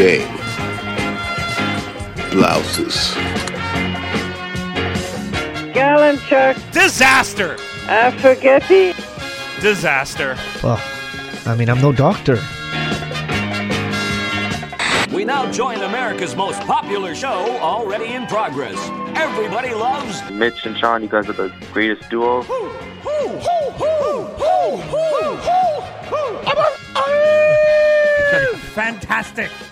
game. Blouses. Gallon chuck, Disaster! spaghetti. Disaster. Well, I mean, I'm no doctor. We now join America's most popular show already in progress. Everybody loves Mitch and Sean, you guys are the greatest duo. Fantastic.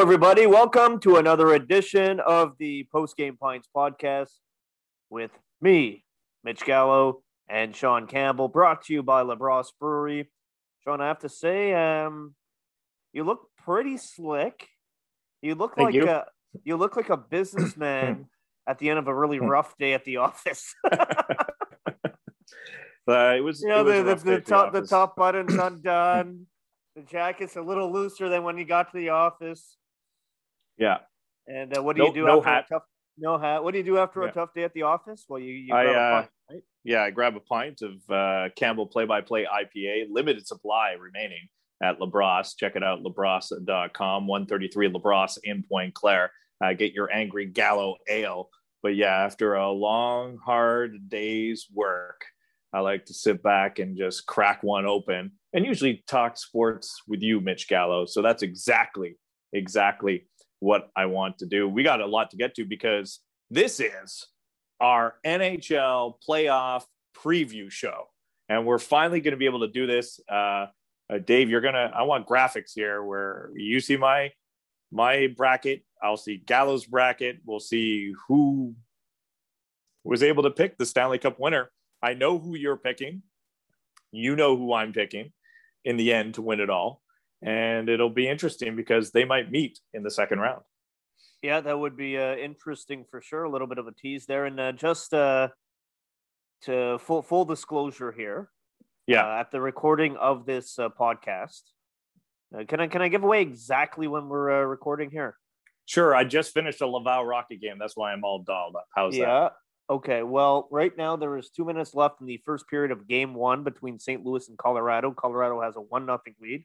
Hello, everybody. Welcome to another edition of the Post Game Pints podcast with me, Mitch Gallo, and Sean Campbell, brought to you by LaBrosse Brewery. Sean, I have to say, um, you look pretty slick. You look Thank like you. a you look like a businessman at the end of a really rough day at the office. Uh, it was, you know, was the, the, the top the office. top button's undone. The jacket's a little looser than when you got to the office. Yeah. And uh, what do No- you do no after hat. a tough no hat? What do you do after Yeah. a tough day at the office? Well, you, you I, grab a uh, pint, right? Yeah, I grab a pint of uh, Campbell Play by Play IPA, limited supply remaining at LaBrosse. Check it out, labrosse.com, 133 LaBrosse in Pointe-Claire. Uh, get your Angry Gallo Ale. But yeah, after a long, hard day's work, I like to sit back and just crack one open and usually talk sports with you, Mitch Gallo. So that's exactly, exactly what I want to do. We got a lot to get to because this is our NHL playoff preview show. And we're finally going to be able to do this. Uh, uh, Dave, you're going to, I want graphics here where you see my, my bracket. I'll see Gallo's bracket. We'll see who was able to pick the Stanley Cup winner. I know who you're picking. You know who I'm picking in the end to win it all. And it'll be interesting because they might meet in the second round. Yeah, that would be uh, interesting for sure. A little bit of a tease there, and uh, just uh, to full full disclosure here. Yeah. uh, at the recording of this uh, podcast, uh, can I can I give away exactly when we're uh, recording here? Sure. I just finished a Laval Rocket game. That's why I'm all dolled up. How's that? yeah. Okay. Well, right now there is two minutes left in the first period of Game One between St. Louis and Colorado. Colorado has a one nothing lead.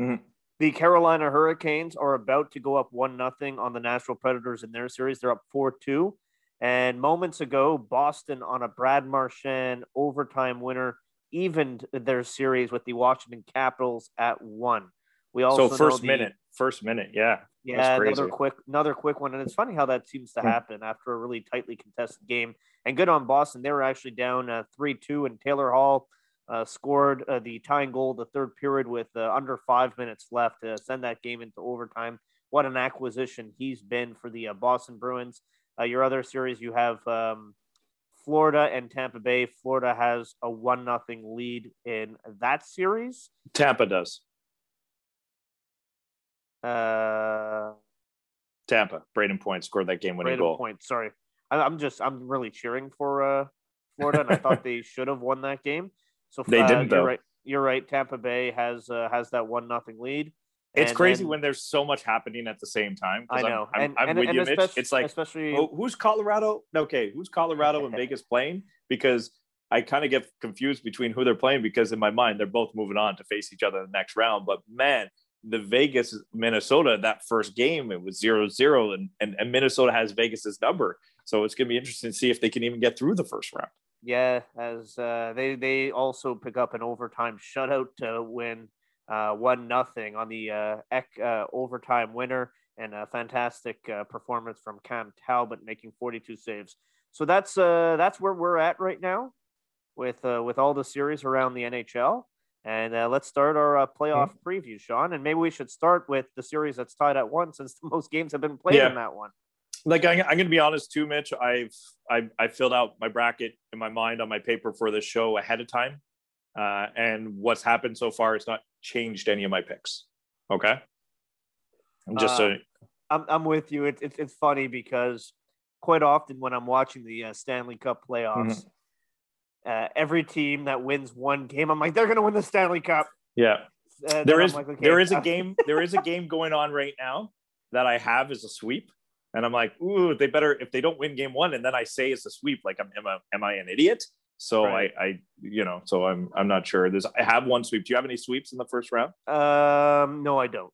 Mhm. The Carolina Hurricanes are about to go up one nothing on the Nashville Predators in their series. They're up four two. And moments ago, Boston on a Brad Marchand overtime winner evened their series with the Washington Capitals at one. We also So first the- minute, first minute, yeah. yeah, another quick, another quick one, and it's funny how that seems to Hmm. happen after a really tightly contested game. And good on Boston; they were actually down uh, three-two, and Taylor Hall uh, scored uh, the tying goal the third period with uh, under five minutes left to send that game into overtime. What an acquisition he's been for the uh, Boston Bruins. Uh, your other series, you have um, Florida and Tampa Bay. Florida has a one nothing lead in that series. Tampa does. Uh, Tampa. Brayden Point scored that game winning goal. Point. Sorry, I, I'm just I'm really cheering for uh, Florida, and I thought they should have won that game. So They uh, didn't, You're though. right. You're right. Tampa Bay has uh, has that one nothing lead. It's And crazy then- when there's so much happening at the same time. I I'm- know, I'm, and, I'm and, with and you, Mitch. It's like, especially oh, who's Colorado? Okay, who's Colorado and Vegas playing? Because I kind of get confused between who they're playing because in my mind they're both moving on to face each other in the next round. But man, the Vegas Minnesota that first game it was zero zero and, and and Minnesota has Vegas's number, so it's gonna be interesting to see if they can even get through the first round. Yeah, as uh, they they also pick up an overtime shutout to win uh, one nothing on the uh, Ek uh, overtime winner, and a fantastic uh, performance from Cam Talbot making 42 saves. So that's uh, that's where we're at right now with uh, with all the series around the NHL. And uh, let's start our uh, playoff preview, Sean. And maybe we should start with the series that's tied at one, since the most games have been played Yeah. in that one. Like I, I'm going to be honest too, Mitch. I've I, I filled out my bracket in my mind on my paper for this show ahead of time, uh, and what's happened so far has not changed any of my picks. Okay. I'm just Uh, so I'm I'm with you. It's it's, it's funny because quite often when I'm watching the uh, Stanley Cup playoffs, uh, every team that wins one game, I'm like, they're going to win the Stanley Cup. yeah. Uh, There is like, okay, there is a game there is a game going on right now that I have as a sweep, and I'm like, ooh, they better if they don't win game one, and then I say it's a sweep, like I'm am I, am I an idiot? So Right. I I you know so I'm I'm not sure. There's I have one sweep. Do you have any sweeps in the first round? Um, no, I don't.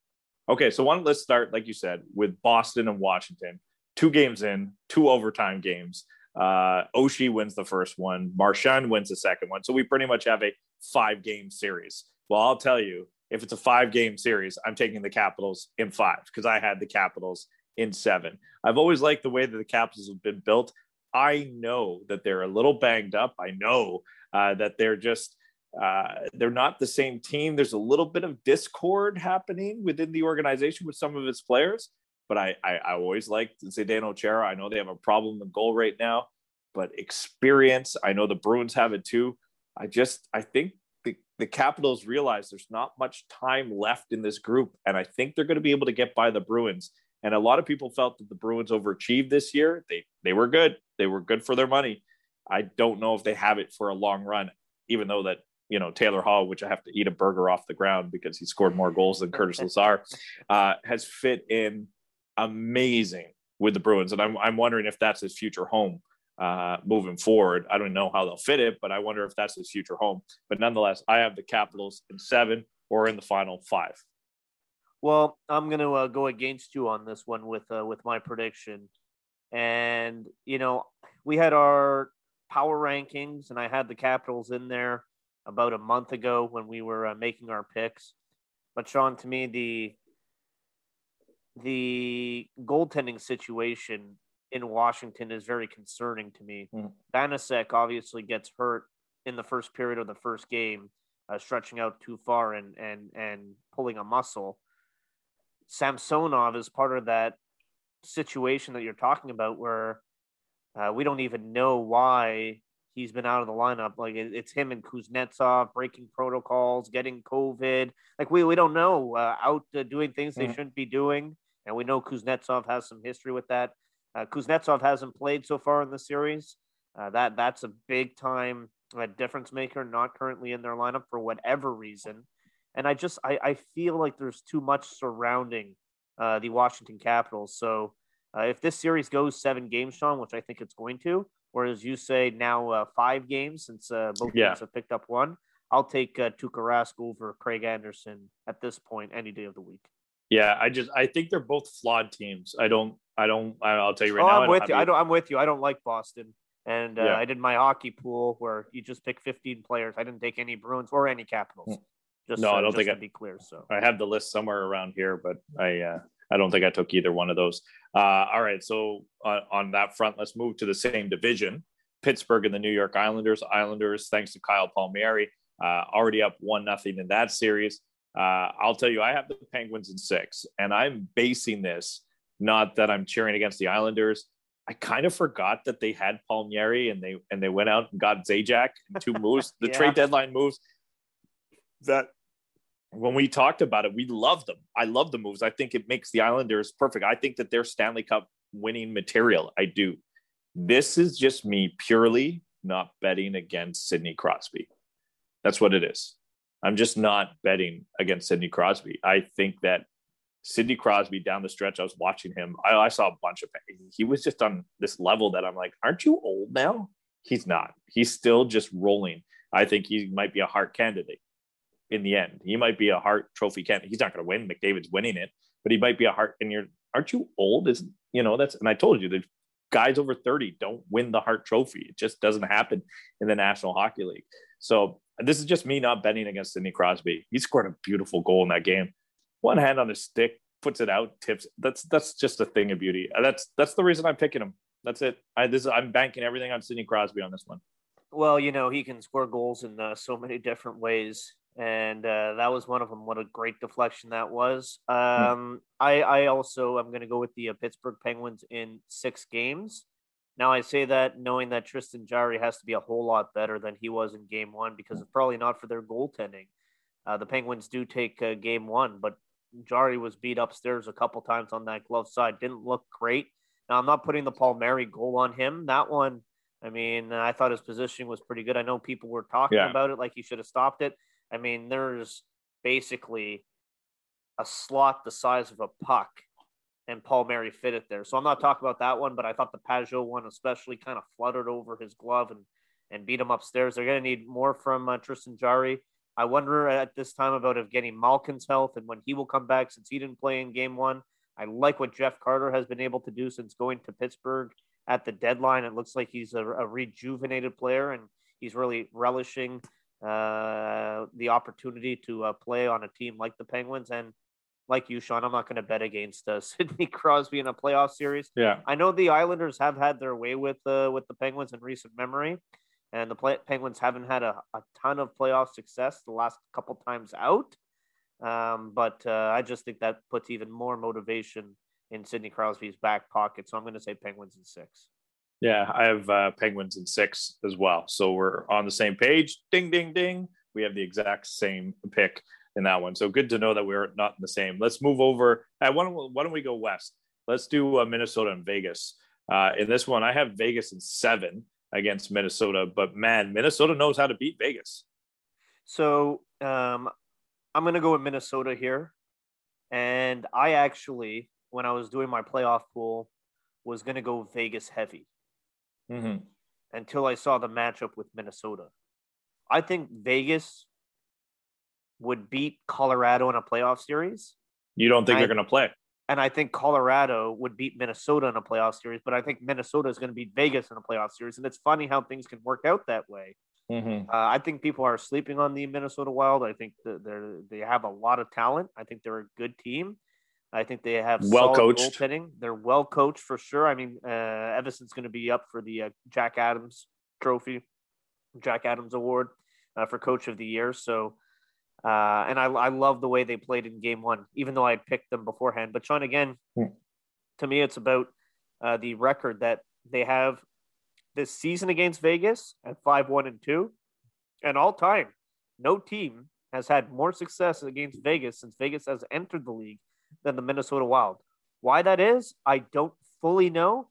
Okay, so one let's start like you said with Boston and Washington. Two games in, two overtime games. Uh, Oshie wins the first one. Marchand wins the second one. So we pretty much have a five game series. Well, I'll tell you, if it's a five game series, I'm taking the Capitals in five because I had the Capitals in seven. I've always liked the way that the Capitals have been built. I know that they're a little banged up. I know uh, that they're just uh, they're not the same team. There's a little bit of discord happening within the organization with some of its players. But I, I, I always liked Zdeno Chara. I know they have a problem in goal right now, but experience. I know the Bruins have it too. I just I think the, the Capitals realize there's not much time left in this group, and I think they're going to be able to get by the Bruins. And a lot of people felt that the Bruins overachieved this year. They they were good. They were good for their money. I don't know if they have it for a long run, even though that you know Taylor Hall, which I have to eat a burger off the ground because he scored more goals than Curtis Lazar, uh, has fit in amazing with the Bruins, and I'm I'm wondering if that's his future home uh, moving forward. I don't know how they'll fit it, but I wonder if that's his future home. But nonetheless, I have the Capitals in seven or in the final five. Well, I'm going to uh, go against you on this one with uh, with my prediction. And you know, we had our power rankings, and I had the Capitals in there about a month ago when we were uh, making our picks. But Sean, to me, the the goaltending situation in Washington is very concerning to me. Mhm. Vanecek obviously gets hurt in the first period of the first game, uh, stretching out too far and and and pulling a muscle. Samsonov is part of that situation that you're talking about where uh, we don't even know why he's been out of the lineup. Like it, it's him and Kuznetsov breaking protocols, getting COVID. Like we, we don't know uh, out uh, doing things they Mhm. shouldn't be doing. And we know Kuznetsov has some history with that. Uh, Kuznetsov hasn't played so far in the series. Uh, that that's a big time uh, difference maker. Not currently in their lineup for whatever reason. And I just I, I feel like there's too much surrounding uh, the Washington Capitals. So uh, if this series goes seven games, Sean, which I think it's going to, or as you say now uh, five games since uh, both Yeah. teams have picked up one, I'll take uh, Tuukka Rask over Craig Anderson at this point any day of the week. Yeah, I just I think they're both flawed teams. I don't I don't I'll tell you right oh, now. I'm with you. I don't. I'm with you. I don't like Boston, and uh, Yeah. I did my hockey pool where you just pick 15 players. I didn't take any Bruins or any Capitals. Just No, uh, I don't think to I- be clear. So I have the list somewhere around here, but I uh, I don't think I took either one of those. Uh, all right, so on, on that front, let's move to the same division: Pittsburgh and the New York Islanders. Islanders, thanks to Kyle Palmieri, uh, already up one nothing in that series. Uh, I'll tell you, I have the Penguins in six, and I'm basing this not that I'm cheering against the Islanders. I kind of forgot that they had Palmieri and they and they went out and got Zajac and two moves, the Yeah. trade deadline moves. That when we talked about it, we loved them. I love the moves. I think it makes the Islanders perfect. I think that they're Stanley Cup winning material. I do. This is just me purely not betting against Sidney Crosby. That's what it is. I'm just not betting against Sidney Crosby. I think that Sidney Crosby down the stretch, I was watching him. I, I saw a bunch of he was just on this level that I'm like, aren't you old now? He's not. He's still just rolling. I think he might be a heart candidate in the end. He might be a Hart Trophy candidate. He's not going to win. McDavid's winning it, but he might be a Hart. And you're, aren't you old? Is you know that's. And I told you the guys over thirty don't win the Hart Trophy. It just doesn't happen in the National Hockey League. So this is just me not betting against Sidney Crosby. He scored a beautiful goal in that game. One hand on his stick, puts it out, tips. That's that's just a thing of beauty. That's that's the reason I'm picking him. That's it. I this I'm banking everything on Sidney Crosby on this one. Well, you know, he can score goals in uh, so many different ways. And uh, that was one of them. What a great deflection that was. Um, I, I also am going to go with the uh, Pittsburgh Penguins in six games. Now, I say that knowing that Tristan Jarry has to be a whole lot better than he was in game one because it's probably not for their goaltending. Uh, the Penguins do take uh, game one, but Jarry was beat upstairs a couple times on that glove side. Didn't look great. Now I'm not putting the Palmieri goal on him. That one, I mean, I thought his positioning was pretty good. I know people were talking Yeah. about it like he should have stopped it. I mean, there's basically a slot the size of a puck, and Palmieri fit it there. So I'm not talking about that one, but I thought the Pageau one especially kind of fluttered over his glove and and beat him upstairs. They're going to need more from uh, Tristan Jarry. I wonder at this time about Evgeny Malkin's health and when he will come back since he didn't play in game one. I like what Jeff Carter has been able to do since going to Pittsburgh at the deadline. It looks like he's a, a rejuvenated player and he's really relishing uh, the opportunity to uh, play on a team like the Penguins. And like you, Sean, I'm not going to bet against uh, Sidney Crosby in a playoff series. Yeah. I know the Islanders have had their way with uh, with the Penguins in recent memory, and the play- Penguins haven't had a, a ton of playoff success the last couple times out. Um, but uh, I just think that puts even more motivation in Sidney Crosby's back pocket. So I'm going to say Penguins in six. Yeah, I have uh, Penguins in six as well. So we're on the same page. Ding, ding, ding. We have the exact same pick in that one. So good to know that we're not in the same. Let's move over. Why, don't, we- why don't we go west? Let's do uh, Minnesota and Vegas. Uh, in this one, I have Vegas in seven against Minnesota. But man, Minnesota knows how to beat Vegas. So um, I'm going to go with Minnesota here. And I actually, when I was doing my playoff pool, was going to go Vegas heavy Mm-hmm. until I saw the matchup with Minnesota. I think Vegas would beat Colorado in a playoff series. You don't think I- they're going to play? And I think Colorado would beat Minnesota in a playoff series, but I think Minnesota is going to beat Vegas in a playoff series. And it's funny how things can work out that way. Mm-hmm. Uh, I think people are sleeping on the Minnesota Wild. I think that they're they have a lot of talent. I think they're a good team. I think they have Well solid coached. goaltending. They're well coached for sure. I mean, uh, Evason's going to be up for the uh, Jack Adams Trophy, Jack Adams Award uh, for Coach of the Year. So, uh, and I, I love the way they played in Game One, even though I had picked them beforehand. But Sean, again, Hmm. to me, it's about uh, the record that they have this season against Vegas at five one and two, and all time, no team has had more success against Vegas since Vegas has entered the league than the Minnesota Wild. Why that is, I don't fully know,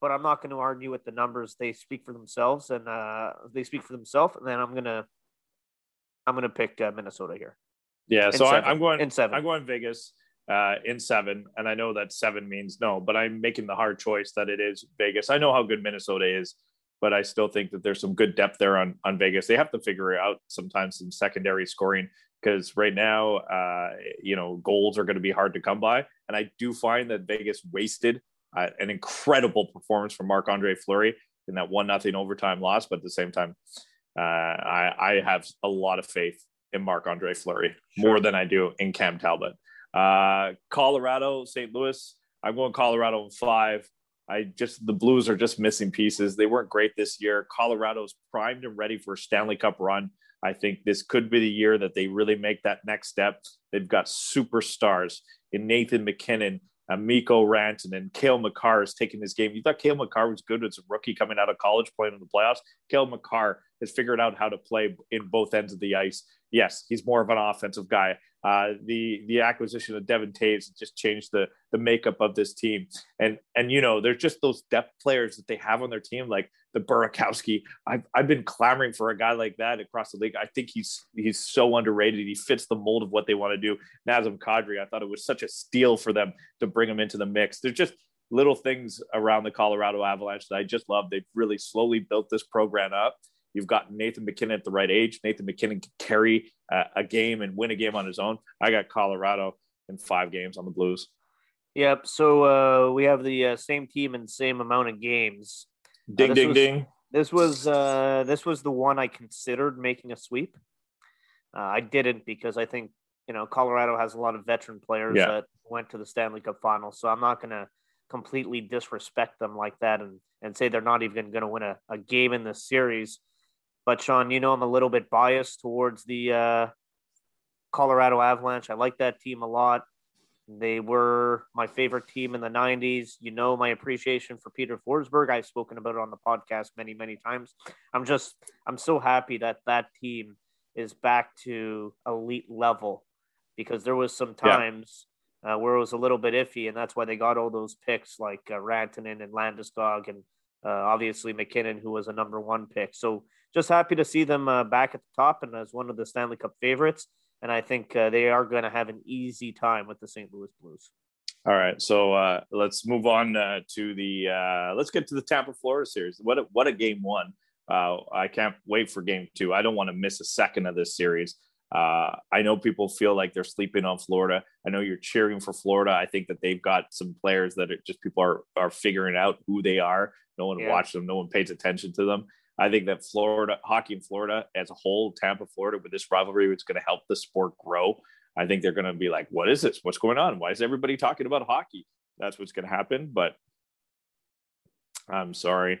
but I'm not going to argue with the numbers. They speak for themselves, and uh, they speak for themselves. And then I'm gonna, I'm gonna pick uh, Minnesota here Yeah. In So I. I'm going in seven. I'm going Vegas uh, in seven, and I know that seven means no, but I'm making the hard choice that it is Vegas. I know how good Minnesota is, but I still think that there's some good depth there on on Vegas. They have to figure out sometimes some secondary scoring because right now, uh, you know, goals are going to be hard to come by, and I do find that Vegas wasted uh, an incredible performance from Marc Andre Fleury in that one nothing overtime loss, but at the same time, uh, I, I have a lot of faith in Marc Andre Fleury more than I do in Cam Talbot. Uh, Colorado, St. Louis. I'm going Colorado in five. I just the Blues are just missing pieces. They weren't great this year. Colorado's primed and ready for a Stanley Cup run. I think this could be the year that they really make that next step. They've got superstars in Nathan MacKinnon, Mikko Rantanen, and Cale Makar is taking this game. You thought Cale Makar was good as a rookie coming out of college playing in the playoffs. Cale Makar has figured out how to play in both ends of the ice. Yes, he's more of an offensive guy. Uh, the the acquisition of Devon Toews just changed the the makeup of this team. And and you know, there's just those depth players that they have on their team, like the Burakovsky. I've I've been clamoring for a guy like that across the league. I think he's he's so underrated. He fits the mold of what they want to do. Nazem Kadri, I thought it was such a steal for them to bring him into the mix. There's just little things around the Colorado Avalanche that I just love. They've really slowly built this program up. You've got Nathan MacKinnon at the right age. Nathan MacKinnon can carry a game and win a game on his own. I got Colorado in five games on the Blues. Yep. So uh, we have the uh, same team and same amount of games. Ding, this ding, was- ding. This was uh, this was the one I considered making a sweep. Uh, I didn't because I think you know Colorado has a lot of veteran players Yeah. that went to the Stanley Cup Finals, so I'm not going to completely disrespect them like that and and say they're not even going to win a, a game in this series. But Sean, you know I'm a little bit biased towards the uh, Colorado Avalanche. I like that team a lot. They were my favorite team in the 90s. You know my appreciation for Peter Forsberg. I've spoken about it on the podcast many, many times. I'm just, I'm so happy that that team is back to elite level because there was some Yeah. times uh, where it was a little bit iffy, and that's why they got all those picks like uh, Rantanen and Landeskog and uh, obviously MacKinnon, who was a number one pick. So just happy to see them uh, back at the top and as one of the Stanley Cup favorites. And I think uh, they are going to have an easy time with the St. Louis Blues. All right, so uh, let's move on uh, to the. Uh, let's get to the Tampa Florida series. What a, what a game one! Uh, I can't wait for game two. I don't want to miss a second of this series. Uh, I know people feel like they're sleeping on Florida. I know you're cheering for Florida. I think that they've got some players that are just people are are figuring out who they are. No one Yeah. watches them. No one pays attention to them. I think that Florida hockey in Florida as a whole, Tampa, Florida, with this rivalry, it's going to help the sport grow. I think they're going to be like, "What is this? What's going on? Why is everybody talking about hockey?" That's what's going to happen. But I'm sorry,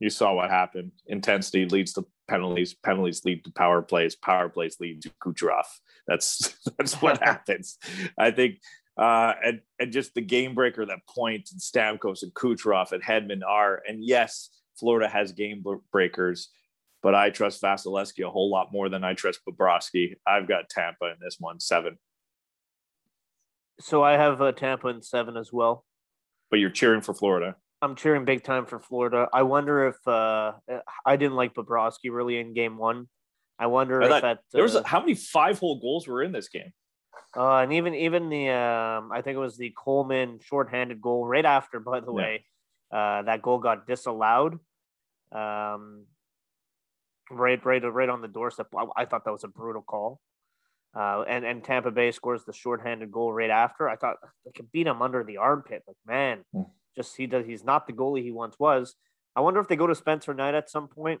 you saw what happened. Intensity leads to penalties. Penalties lead to power plays. Power plays lead to Kucherov. That's that's what happens. I think. Uh, and and just the game breaker that Point and Stamkos and Kucherov and Hedman are. And yes, Florida has game breakers, but I trust Vasilevskiy a whole lot more than I trust Bobrovsky. I've got Tampa in this one seven, So I have uh, Tampa in seven as well. but you're cheering for Florida. I'm cheering big time for Florida. I wonder if uh, I didn't like Bobrovsky really in game one. I wonder I if that There was uh, a, how many five hole goals were in this game? Uh, and even even the um, I think it was the Coleman shorthanded goal right after. By the Yeah. way, uh, that goal got disallowed. Um, right, right, right on the doorstep. I, I thought that was a brutal call. Uh, and and Tampa Bay scores the shorthanded goal right after. I thought they could beat him under the armpit. Like man, Hmm. just he does. He's not the goalie he once was. I wonder if they go to Spencer Knight at some point.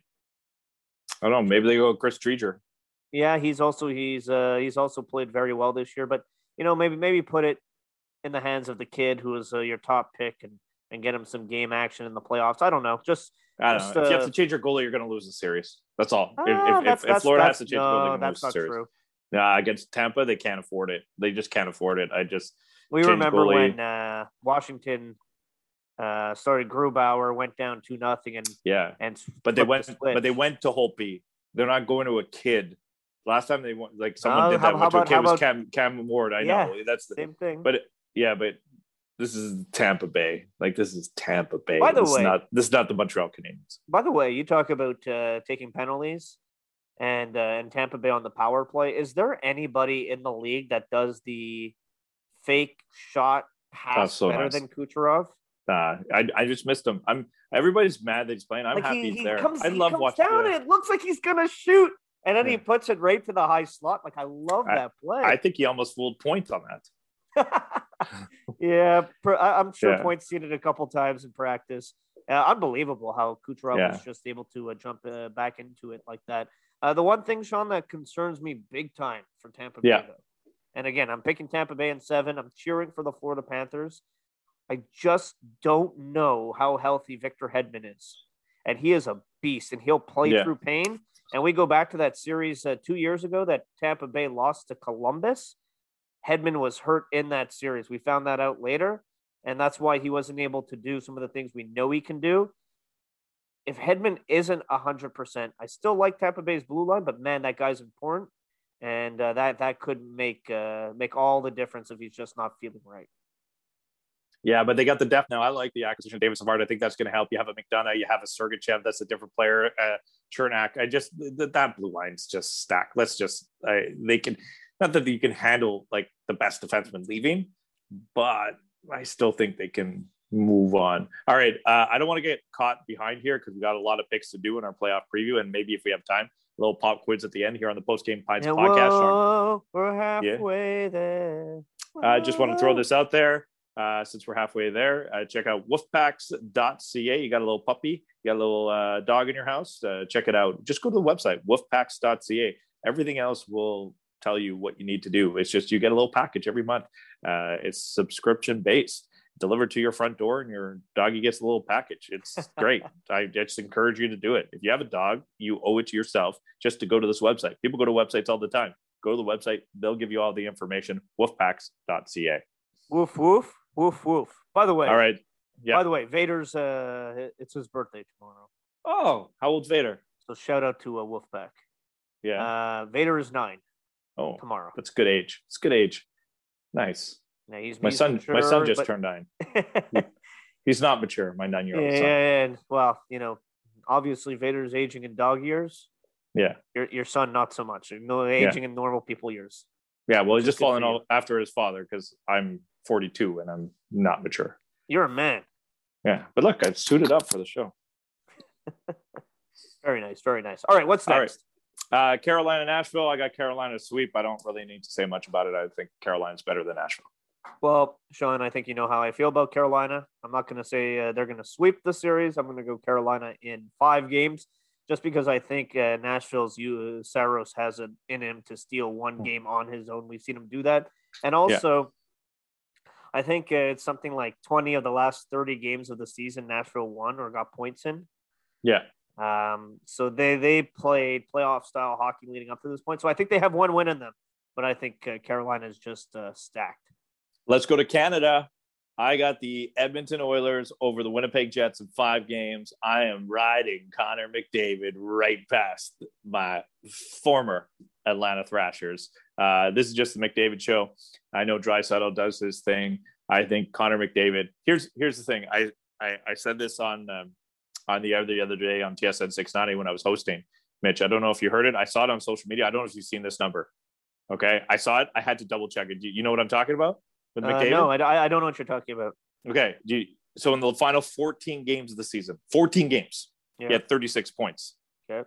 I don't know. Maybe they go Chris Driedger. Yeah, he's also he's uh he's also played very well this year. But you know, maybe maybe put it in the hands of the kid who is uh, your top pick and and get him some game action in the playoffs. I don't know. Just I don't Just, know. if you have uh, to change your goalie, you're going to lose the series. That's all. ah, if, if, that's- if, if Florida has to change no, goalie, they're going to that's lose the not series. true. Nah, against Tampa, they can't afford it. They just can't afford it. I just We remember goalie. when uh, Washington uh, started Grubauer, went down to nothing, and yeah. and But they went. the. But they went to Holtby. They're not going to a kid. Last time they went, like someone Oh, did that. how went to a kid was about- Cam Cam Ward. I Yeah, know that's the. same thing. But yeah, but this is Tampa Bay. Like this is Tampa Bay. By the this way- is not this is not the Montreal Canadiens. By the way, you talk about uh, taking penalties and uh, and Tampa Bay on the power play. Is there anybody in the league that does the fake shot pass so better nice. than Kucherov? Uh, I I just missed him. I'm everybody's mad that he's playing. I'm like happy he, he's there. comes, I he love comes watching. down. the- It looks like he's gonna shoot, and then he puts it right to the high slot. Like I love I- that play. I think he almost fooled points on that. yeah, I'm sure Yeah. Point's seen it a couple times in practice. Uh, unbelievable how Kucherov Yeah. was just able to uh, jump uh, back into it like that. Uh, the one thing, Sean, that concerns me big time for Tampa Yeah. Bay, though, and again, I'm picking Tampa Bay in seven. I'm cheering for the Florida Panthers. I just don't know how healthy Victor Hedman is, and he is a beast, and he'll play Yeah. through pain. And we go back to that series uh, two years ago that Tampa Bay lost to Columbus. Hedman was hurt in that series. We found that out later, and that's why he wasn't able to do some of the things we know he can do. If Hedman isn't hundred percent, I still like Tampa Bay's blue line, but man, that guy's important, and uh, that that could make uh, make all the difference if he's just not feeling right. Yeah, but they got the depth now. I like the acquisition of David Savard. I think that's going to help. You have a McDonagh, you have a Sergachev. That's a different player. Uh, Cernak. I just th- that blue line's just stacked. Let's just I, they can not that you can handle like the best defenseman leaving, but I still think they can move on. All right, uh, I don't want to get caught behind here because we got a lot of picks to do in our playoff preview, and maybe if we have time, a little pop quiz at the end here on the post game Pints And podcast. Whoa, we're halfway there. I Uh, just want to throw this out there. Uh, since we're halfway there, uh, check out wolfpacks.ca. You got a little puppy, you got a little uh, dog in your house. Uh, check it out. Just go to the website, wolfpacks.ca. Everything else will tell you what you need to do. It's just you get a little package every month. Uh, it's subscription based, delivered to your front door, and your doggy gets a little package. It's great. I just encourage you to do it. If you have a dog, you owe it to yourself just to go to this website. People go to websites all the time. Go to the website, they'll give you all the information. Wolfpacks.ca. Woof woof woof woof. By the way, All right. Yeah. By the way, Vader's uh, it's his birthday tomorrow, Oh, how old's Vader? so shout out to uh, Wolfpack. Yeah. Uh, Vader is nine. Oh, tomorrow. that's good age. It's good age. Nice. Yeah, he's My son, my son just but- turned nine. He's not mature. My nine-year-old. yeah, son. yeah, and well, you know, obviously Vader's aging in dog years. Yeah. Your your son not so much. No, aging in normal people years. Yeah. Well, he's just falling all after his father because I'm 42 and I'm not mature. You're a man. Yeah. But look, I've suited up for the show. Very nice, very nice. All right, what's next? Uh, Carolina, Nashville. I got Carolina sweep. I don't really need to say much about it. I think Carolina's better than Nashville. Well, Sean, I think you know how I feel about Carolina. I'm not going to say uh, they're going to sweep the series. I'm going to go Carolina in five games, just because I think uh, Nashville's uh, Saros has it in him to steal one game on his own. We've seen him do that, and also, I think uh, it's something like 20 of the last 30 games of the season Nashville won or got points in. Yeah. Um, so they they played playoff style hockey leading up to this point. So I think they have one win in them, but I think uh, Carolina is just uh, stacked. Let's go to Canada. I got the Edmonton Oilers over the Winnipeg Jets in five games. I am riding Connor McDavid right past my former Atlanta Thrashers. Uh, this is just the McDavid show. I know Draisaitl does his thing. I think Connor McDavid. Here's here's the thing. I I, I said this on um, on the other the other day on TSN 690 when I was hosting. Mitch, I don't know if you heard it. I saw it on social media. I don't know if you've seen this number. Okay, I saw it. I had to double check it. Do you know what I'm talking about with Uh, no, I, I don't know what you're talking about. Okay. Do you, so in the final 14 games of the season, 14 games, Yeah. he had 36 points. Okay.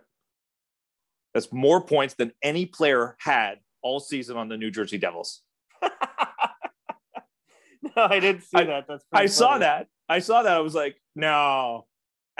That's more points than any player had all season on the New Jersey Devils. no, I didn't see I- that. That's I pretty saw that. I saw that. I was like, no.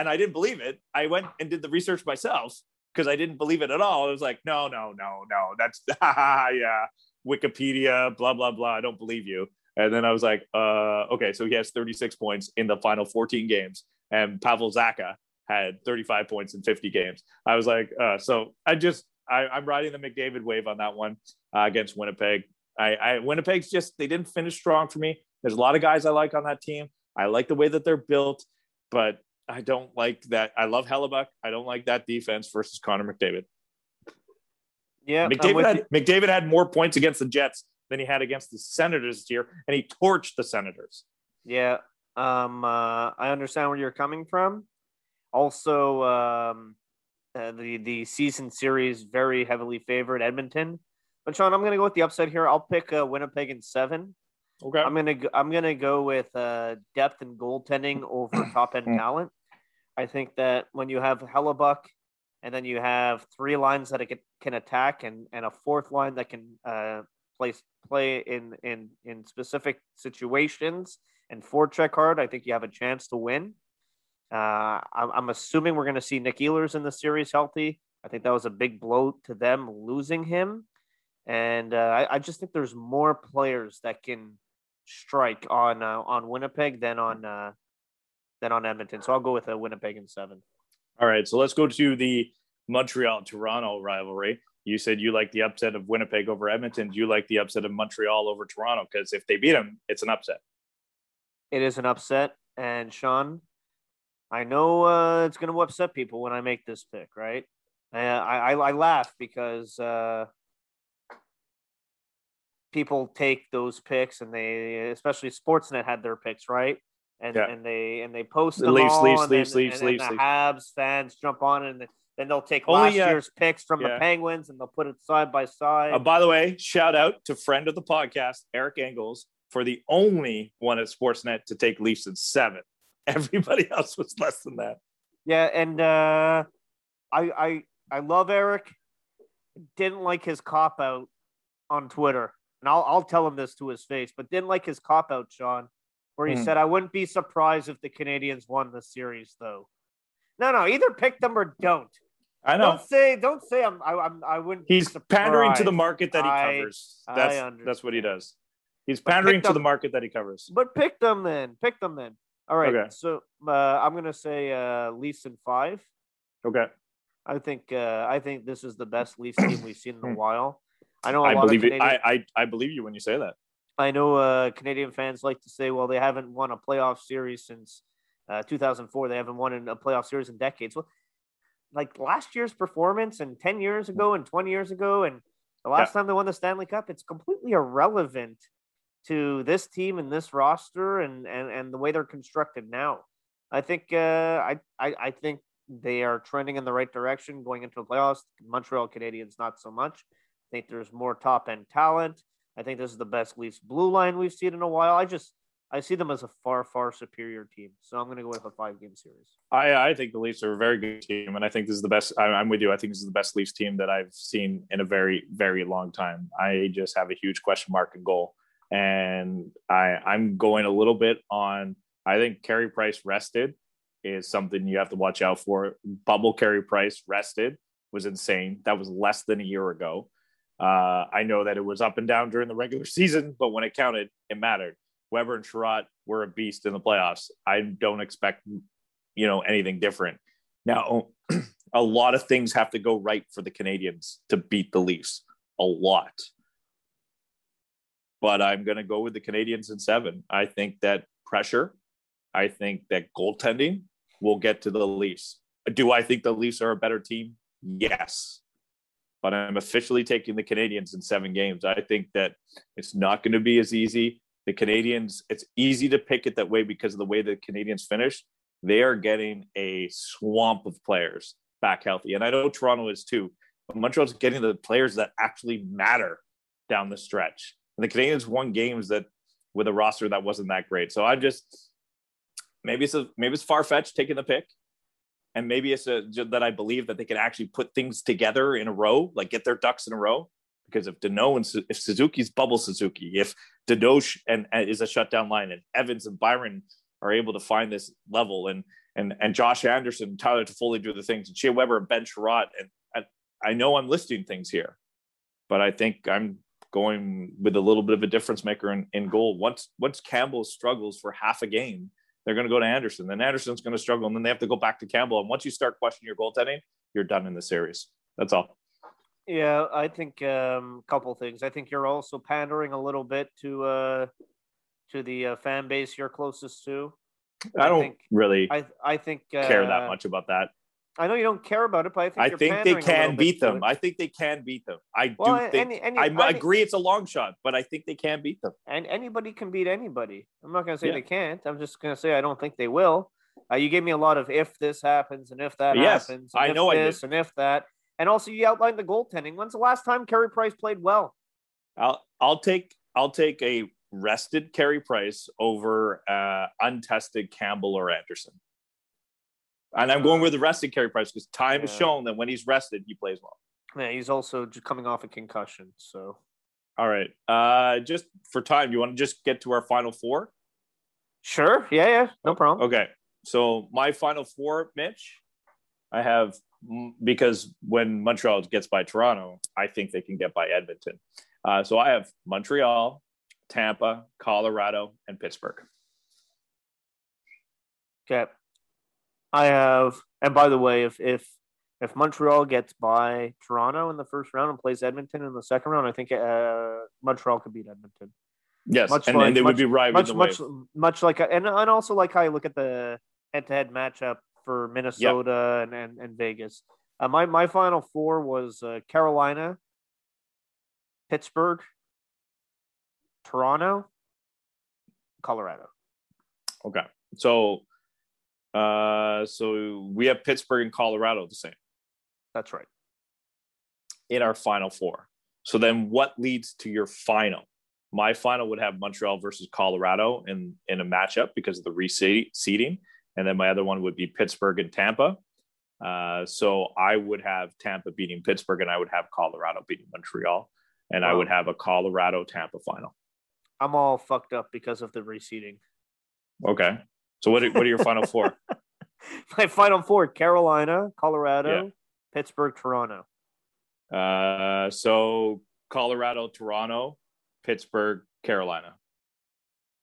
And I didn't believe it. I went and did the research myself because I didn't believe it at all. I was like, no, no, no, no. That's, yeah, Wikipedia, blah, blah, blah. I don't believe you. And then I was like, uh, okay, so he has 36 points in the final 14 games. And Pavel Zacha had 35 points in 50 games. I was like, uh, so I just, I, I'm riding the McDavid wave on that one uh, against Winnipeg. I, I Winnipeg's just they didn't finish strong for me. There's a lot of guys I like on that team. I like the way that they're built, but I don't like that. I love Hellebuyck. I don't like that defense versus Connor McDavid. Yeah, McDavid had, you. McDavid had more points against the Jets than he had against the Senators this year, and he torched the Senators. Yeah, um, uh, I understand where you're coming from. Also, um, uh, the the season series very heavily favored Edmonton. But Sean, I'm going to go with the upside here. I'll pick uh, Winnipeg in seven. Okay. I'm gonna go, I'm gonna go with uh, depth and goaltending over top end talent. I think that when you have Hellebuyck, and then you have three lines that can, attack, and, and a fourth line that can uh, play play in in in specific situations and forecheck hard, I think you have a chance to win. Uh, I'm, I'm assuming we're going to see Nick Ehlers in the series healthy. I think that was a big blow to them losing him, and uh, I, I just think there's more players that can strike on uh, on Winnipeg than on uh, than on Edmonton. So I'll go with a Winnipeg in seven. All right, so let's go to the Montreal Toronto rivalry. You said you like the upset of Winnipeg over Edmonton. Do you like the upset of Montreal over Toronto? Because if they beat them, it's an upset. It is an upset, and Sean, I know uh, it's going to upset people when I make this pick, right? Uh, I, I I laugh because uh, people take those picks, and they, especially Sportsnet, had their picks right, and Yeah. and they and they post The them Leafs, all, Leafs, and Leafs, then, Leafs, and Leafs, the Leafs. Habs fans jump on, it and then they'll take Only, last uh, year's picks from yeah. the Penguins, and they'll put it side by side. Uh, by the way, shout out to friend of the podcast, Eric Engels, for the only one at Sportsnet to take Leafs in seven. Everybody else was less than that. Yeah, and uh, I I I love Eric. Didn't like his cop out on Twitter, and I'll I'll tell him this to his face. But didn't like his cop out, Sean, where he Hmm. said, "I wouldn't be surprised if the Canadians won the series, though." No, no, either pick them or don't. I know Don't say don't say I'm I, I'm I wouldn't. be he's pandering to the market that he I- covers. I That's understand. that's what he does. He's pandering to them- the market that he covers. But pick them then. Pick them then. All right. Okay. So uh, I'm gonna say uh, Leafs in five. Okay, I think uh, I think this is the best Leafs team we've seen in a while. I know a I lot believe of it. Canadian, I, I I believe you when you say that. I know uh, Canadian fans like to say, well, they haven't won a playoff series since uh, 2004. They haven't won in a playoff series in decades. Well, like last year's performance and 10 years ago and 20 years ago and The last time they won the Stanley Cup, it's completely irrelevant to this team and this roster and and, and the way they're constructed now. I think uh, I, I I think they are trending in the right direction going into the playoffs. Montreal Canadiens not so much. I think there's more top end talent. I think this is the best Leafs blue line we've seen in a while. I just I see them as a far far superior team. So I'm going to go with a five game series. I, I think the Leafs are a very good team, and I think this is the best. I, I'm with you. I think this is the best Leafs team that I've seen in a very very long time. I just have a huge question mark in goal, and I I'm going a little bit on. I think Carey Price rested is something you have to watch out for. Bubble Carey Price rested was insane. That was less than a year ago. Uh, I know that it was up and down during the regular season, but when it counted, it mattered. Weber and Chiarot were a beast in the playoffs. I don't expect, you know, anything different. Now, a lot of things have to go right for the Canadians to beat the Leafs. A lot. But I'm going to go with the Canadians in seven. I think that pressure, I think that goaltending will get to the Leafs. Do I think the Leafs are a better team? Yes. But I'm officially taking the Canadians in seven games. I think that it's not going to be as easy. The Canadians, it's easy to pick it that way because of the way the Canadians finished. They are getting a swamp of players back healthy. And I know Toronto is too, but Montreal's getting the players that actually matter down the stretch. And the Canadians won games that with a roster that wasn't that great. So I just maybe it's a maybe it's far fetched taking the pick, and maybe it's a, that I believe that they can actually put things together in a row, like get their ducks in a row. Because if Danault and if Suzuki's bubble Suzuki, if Dadosh and, and is a shutdown line, and Evans and Byron are able to find this level, and and and Josh Anderson, Tyler Toffoli do the things, and Shea Weber and Ben and, and I know I'm listing things here, but I think I'm going with a little bit of a difference maker in, in goal. Once once Campbell struggles for half a game, they're going to go to Anderson. Then Anderson's going to struggle, and then they have to go back to Campbell. And once you start questioning your goaltending, you're done in the series. That's all. Yeah, I think a um, couple things. I think you're also pandering a little bit to uh, to the uh, fan base you're closest to. I, I don't think, really. I I think uh, care that much about that. I know you don't care about it, but I think I think they can beat them. I think they can beat them. I well, do think. I, I agree, it's a long shot, but I think they can beat them. And anybody can beat anybody. I'm not going to say yeah. they can't. I'm just going to say I don't think they will. Uh, you gave me a lot of if this happens and if that yes, happens. I know this and if that, and also you outlined the goaltending. When's the last time Carey Price played well? I'll I'll take I'll take a rested Carey Price over uh, untested Campbell or Anderson. And I'm going with the rested Carey Price because time yeah. has shown that when he's rested, he plays well. Yeah, he's also just coming off a concussion. So, all right. Uh, just for time, you want to just get to our final four? Sure. Yeah. Yeah. No problem. Okay. So my final four, Mitch, I have because when Montreal gets by Toronto, I think they can get by Edmonton. Uh, so I have Montreal, Tampa, Colorado, and Pittsburgh. Okay. I have, and by the way, if if if Montreal gets by Toronto in the first round and plays Edmonton in the second round, I think uh, Montreal could beat Edmonton. Yes, much and, like, and they much, would be right. Much, much, much like, and and also like how you look at the head-to-head matchup for Minnesota yep. and, and, and Vegas. Uh, my my final four was uh, Carolina, Pittsburgh, Toronto, Colorado. Okay, so uh, so we have Pittsburgh and Colorado the same. That's right. In our final four. So then what leads to your final? My final would have Montreal versus Colorado in, in a matchup because of the reseeding. And then my other one would be Pittsburgh and Tampa. Uh, so I would have Tampa beating Pittsburgh and I would have Colorado beating Montreal. And wow. I would have a Colorado Tampa final. I'm all fucked up because of the reseeding. Okay. So what are, what are your final four? My final four: Carolina, Colorado, yeah. Pittsburgh, Toronto. Uh, so Colorado, Toronto, Pittsburgh, Carolina.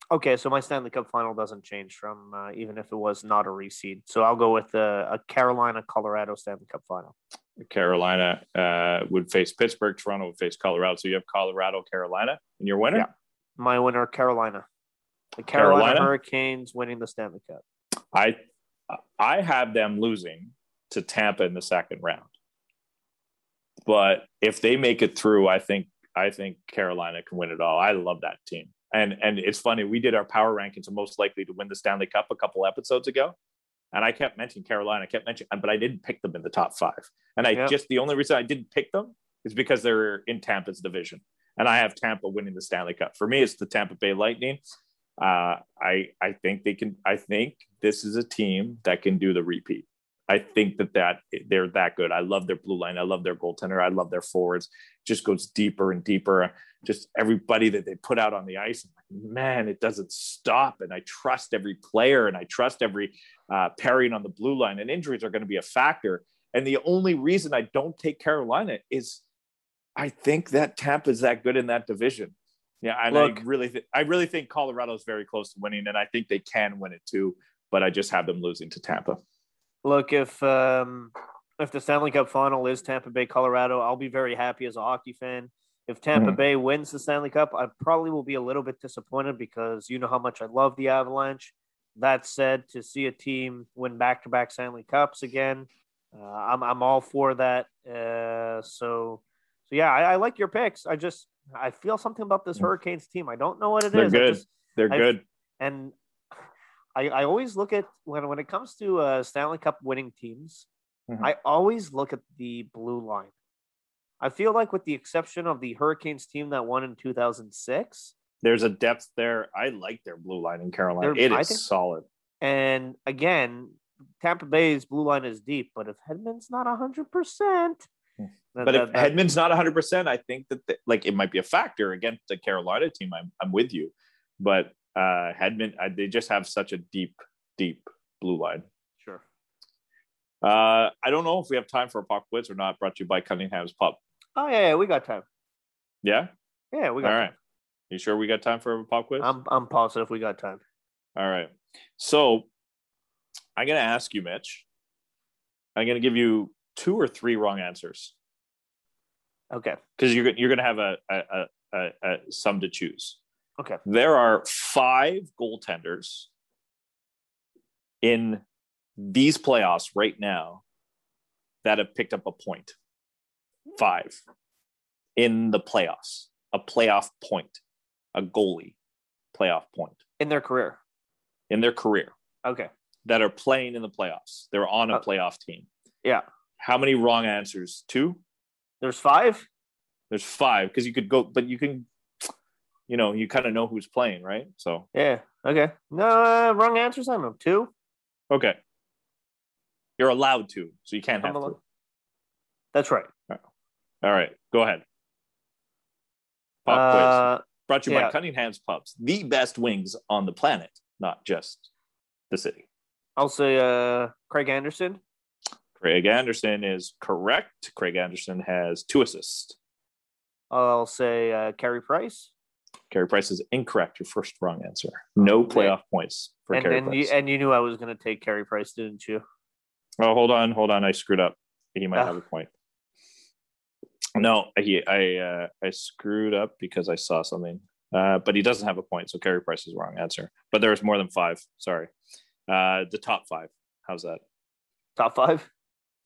Okay, so my Stanley Cup final doesn't change from uh, even if it was not a reseed. So I'll go with uh, a Carolina Colorado Stanley Cup final. Carolina uh, would face Pittsburgh, Toronto would face Colorado. So you have Colorado, Carolina, and your winner. Yeah. My winner, Carolina. The Carolina, Carolina, Hurricanes winning the Stanley Cup. I I have them losing to Tampa in the second round. but if they make it through, I think I think Carolina can win it all. I love that team. And and it's funny, we did our power rankings of most likely to win the Stanley Cup a couple episodes ago. And I kept mentioning Carolina, I kept mentioning, but I didn't pick them in the top five. And I just the only reason I didn't pick them is because they're in Tampa's division. And I have Tampa winning the Stanley Cup. For me, it's the Tampa Bay Lightning. Uh, I I think they can. I think this is a team that can do the repeat. I think that that they're that good. I love their blue line. I love their goaltender. I love their forwards. Just goes deeper and deeper. Just everybody that they put out on the ice. Like, man, it doesn't stop. And I trust every player and I trust every uh, pairing on the blue line. And injuries are going to be a factor. And the only reason I don't take Carolina is I think that Tampa is that good in that division. Yeah, and Look- I really, th- I really think Colorado is very close to winning, and I think they can win it too. But I just have them losing to Tampa. Look, if um, if the Stanley Cup final is Tampa Bay, Colorado, I'll be very happy as a hockey fan. If Tampa Mhm. Bay wins the Stanley Cup, I probably will be a little bit disappointed because you know how much I love the Avalanche. That said, to see a team win back to back Stanley Cups again, uh, I'm I'm all for that. Uh, so, so yeah, I, I like your picks. I just I feel something about this Hurricanes team. I don't know what it is. They're I good. just- They're I- good. and I, I always look at when when it comes to uh, Stanley Cup winning teams, Mhm. I always look at the blue line. I feel like, with the exception of the Hurricanes team that won in 2006, There's a depth there. I like their blue line in Carolina. They're- I think- solid. and again, Tampa Bay's blue line is deep, but if Hedman's not 100%, then But if that- that- Hedman's not 100, percent I think that the, like it might be a factor against the Carolina team. I'm I'm with you, but uh Hedman, I, they just have such a deep, deep blue line. sure. Uh, I don't know if we have time for a pop quiz or not. Brought to you by Cunningham's Pub. Oh, yeah, yeah, we got time. Yeah. Yeah, we got All right. You sure we got time for a pop quiz? I'm, I'm positive we got time. All right. So I'm going to ask you, Mitch. I'm going to give you two or three wrong answers Okay. because you're you're going to have a, a, a, a, some to choose. Okay. There are five goaltenders in these playoffs right now that have picked up a point. Five in the playoffs, a playoff point, a goalie playoff point In their career. in their career. Okay. that are playing in the playoffs. They're on a Uh, playoff team. Yeah. How many wrong answers? Two? There's five. There's five because you could go, but you can, you know, you kind of know who's playing, right? So, Yeah. Okay. No, uh, wrong answers. I don't know. Two. okay. You're allowed to, so you can't I'm have allowed- to. That's right. All right, go ahead. Pop quiz. Uh, Brought to you by. Cunningham's Pubs, the best wings on the planet, not just the city. I'll say uh, Craig Anderson. Craig Anderson is correct. Craig Anderson has two assists. I'll say uh, Carey Price. Carey Price is incorrect. Your first wrong answer. No playoff points for and Carey and you, Price. and you knew I was going to take Carey Price, didn't you? oh, hold on, hold on. I screwed up. He might Ah. have a point. No, he, I, uh, I screwed up because I saw something. Uh, but he doesn't have a point, so Carey Price is wrong answer. But there was more than five. Sorry. Uh, the top five. How's that? Top five.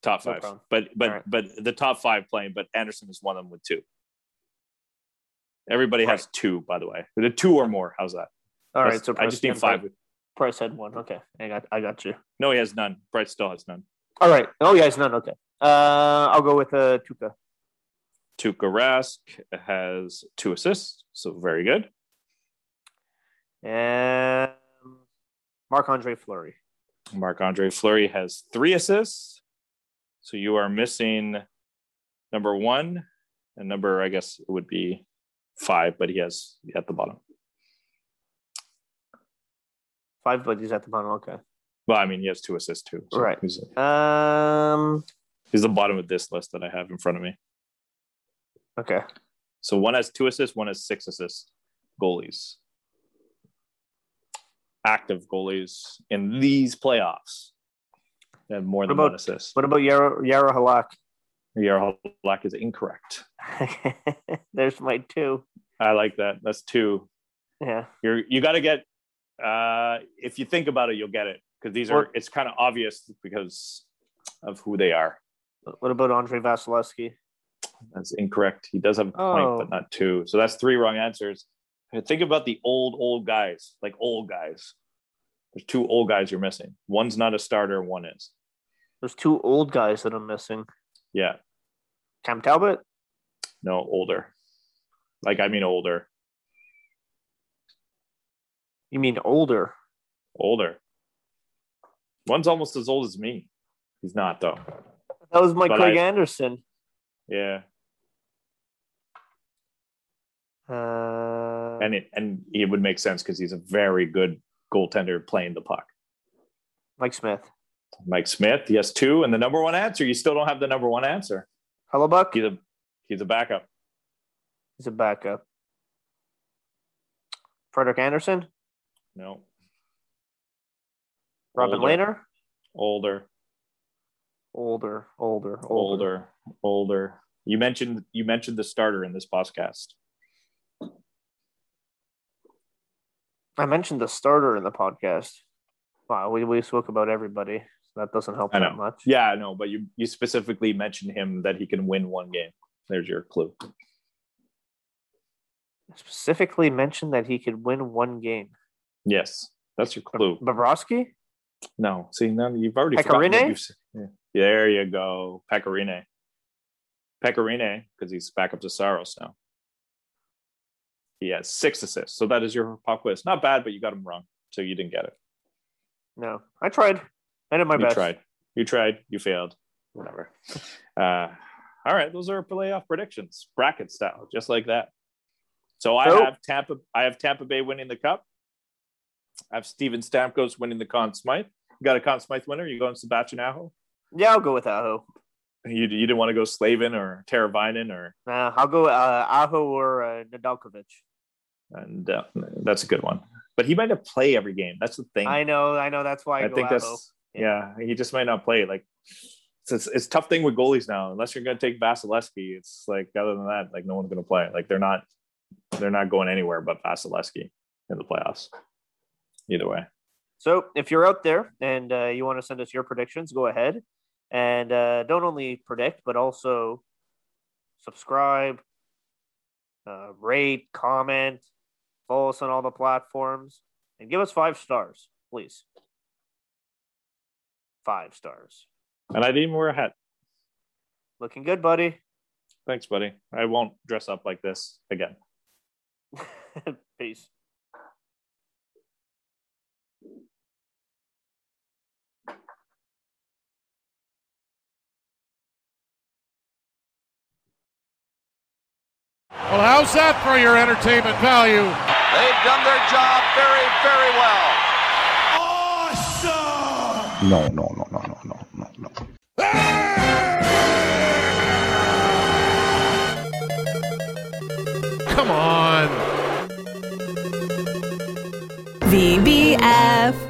Top five. problem. but but right. but the top five playing. But Anderson is one of them with two. Everybody has two, by the way. The two or more. How's that? All right. That's- So I just need five. Price, Price had one. Okay, I got I got you. No, he has none. Price still has none. All right. Oh yeah, it's none. Okay. Uh, I'll go with uh, Tuca. Tuukka Rask has two assists, so very good. And Marc Andre Fleury. Marc Andre Fleury has three assists, so you are missing number one and number. I guess it would be five, but he has at the bottom. Five, but he's at the bottom. Okay. Well, I mean, he has two assists too. so Right. He's, Um. he's the bottom of this list that I have in front of me. Okay. So one has two assists, one has six assists. Goalies, active goalies in these playoffs have more than about- one assist. What about Jaro Jaro Halak? Jaro Halak is incorrect. There's my two. I like that. That's two. Yeah. You're you got to get. Uh, if you think about it, you'll get it because these are. Well- It's kind of obvious because of who they are. What about Andrei Vasilevskiy? That's incorrect. He does have a point, Oh. but not two. So that's three wrong answers. Think about the old, old guys, like old guys. There's two old guys you're missing. One's not a starter, one is. There's two old guys that I'm missing. Yeah, Cam Talbot. no, older. Like, I mean, older, You mean older? older. One's almost as old as me. He's not, though. That was my But Craig I- Anderson. Yeah. Uh, And it, and it would make sense because he's a very good goaltender playing the puck. Mike Smith. Mike Smith, yes, two. And the number one answer, you still don't have the number one answer. Hellebuyck. He's a, he's a backup. He's a backup. Frederik Andersen. No. Robin Older. Lehner. Older. Older, older, older. older, older. You mentioned you mentioned the starter in this podcast. I mentioned the starter in the podcast. Wow, we, we spoke about everybody. That doesn't help that much. Yeah, I know, but you you specifically mentioned him that he can win one game. There's your clue. Specifically mentioned that he could win one game. Yes, that's your clue. Bobrovsky? No, see, now you've already Pekka Rinne? forgotten what you've said. Yeah. There you go, Pekka Rinne. Pecorine, because he's back up to Saros now. He has six assists, so that is your pop quiz. Not bad, but you got him wrong, so you didn't get it. No. I tried. I did my you best. tried. You tried. You failed. Whatever. Uh, all right, those are playoff predictions, bracket style, just like that. So I have Tampa. I have Tampa Bay winning the cup. I have Steven Stamkos winning the Conn Smythe. You got a Conn Smythe winner? You going Sebastian Aho? Yeah, I'll go with Aho. You, you didn't want to go Slavin or Teravainen or Uh, I'll go uh, Aho or uh, Nedeljkovic. and uh, that's a good one. But he might not play every game. That's the thing. I know, I know. That's why I, I go think Aho. that's yeah. He just might not play. Like it's, it's tough thing with goalies now. Unless you're going to take Vasilevskiy, it's like other than that, like no one's going to play. Like they're not they're not going anywhere but Vasilevskiy in the playoffs. Either way, So if you're out there and uh, you want to send us your predictions, go ahead and uh, don't only predict, but also subscribe, uh, rate, comment, follow us on all the platforms, and give us five stars, please. Five stars. and I didn't even wear a hat. Looking good, buddy. Thanks, buddy. I won't dress up like this again. Peace. Well, how's that for your entertainment value? They've done their job very, very well. No, no, no, no, no, no, no, no. Come on. VBF.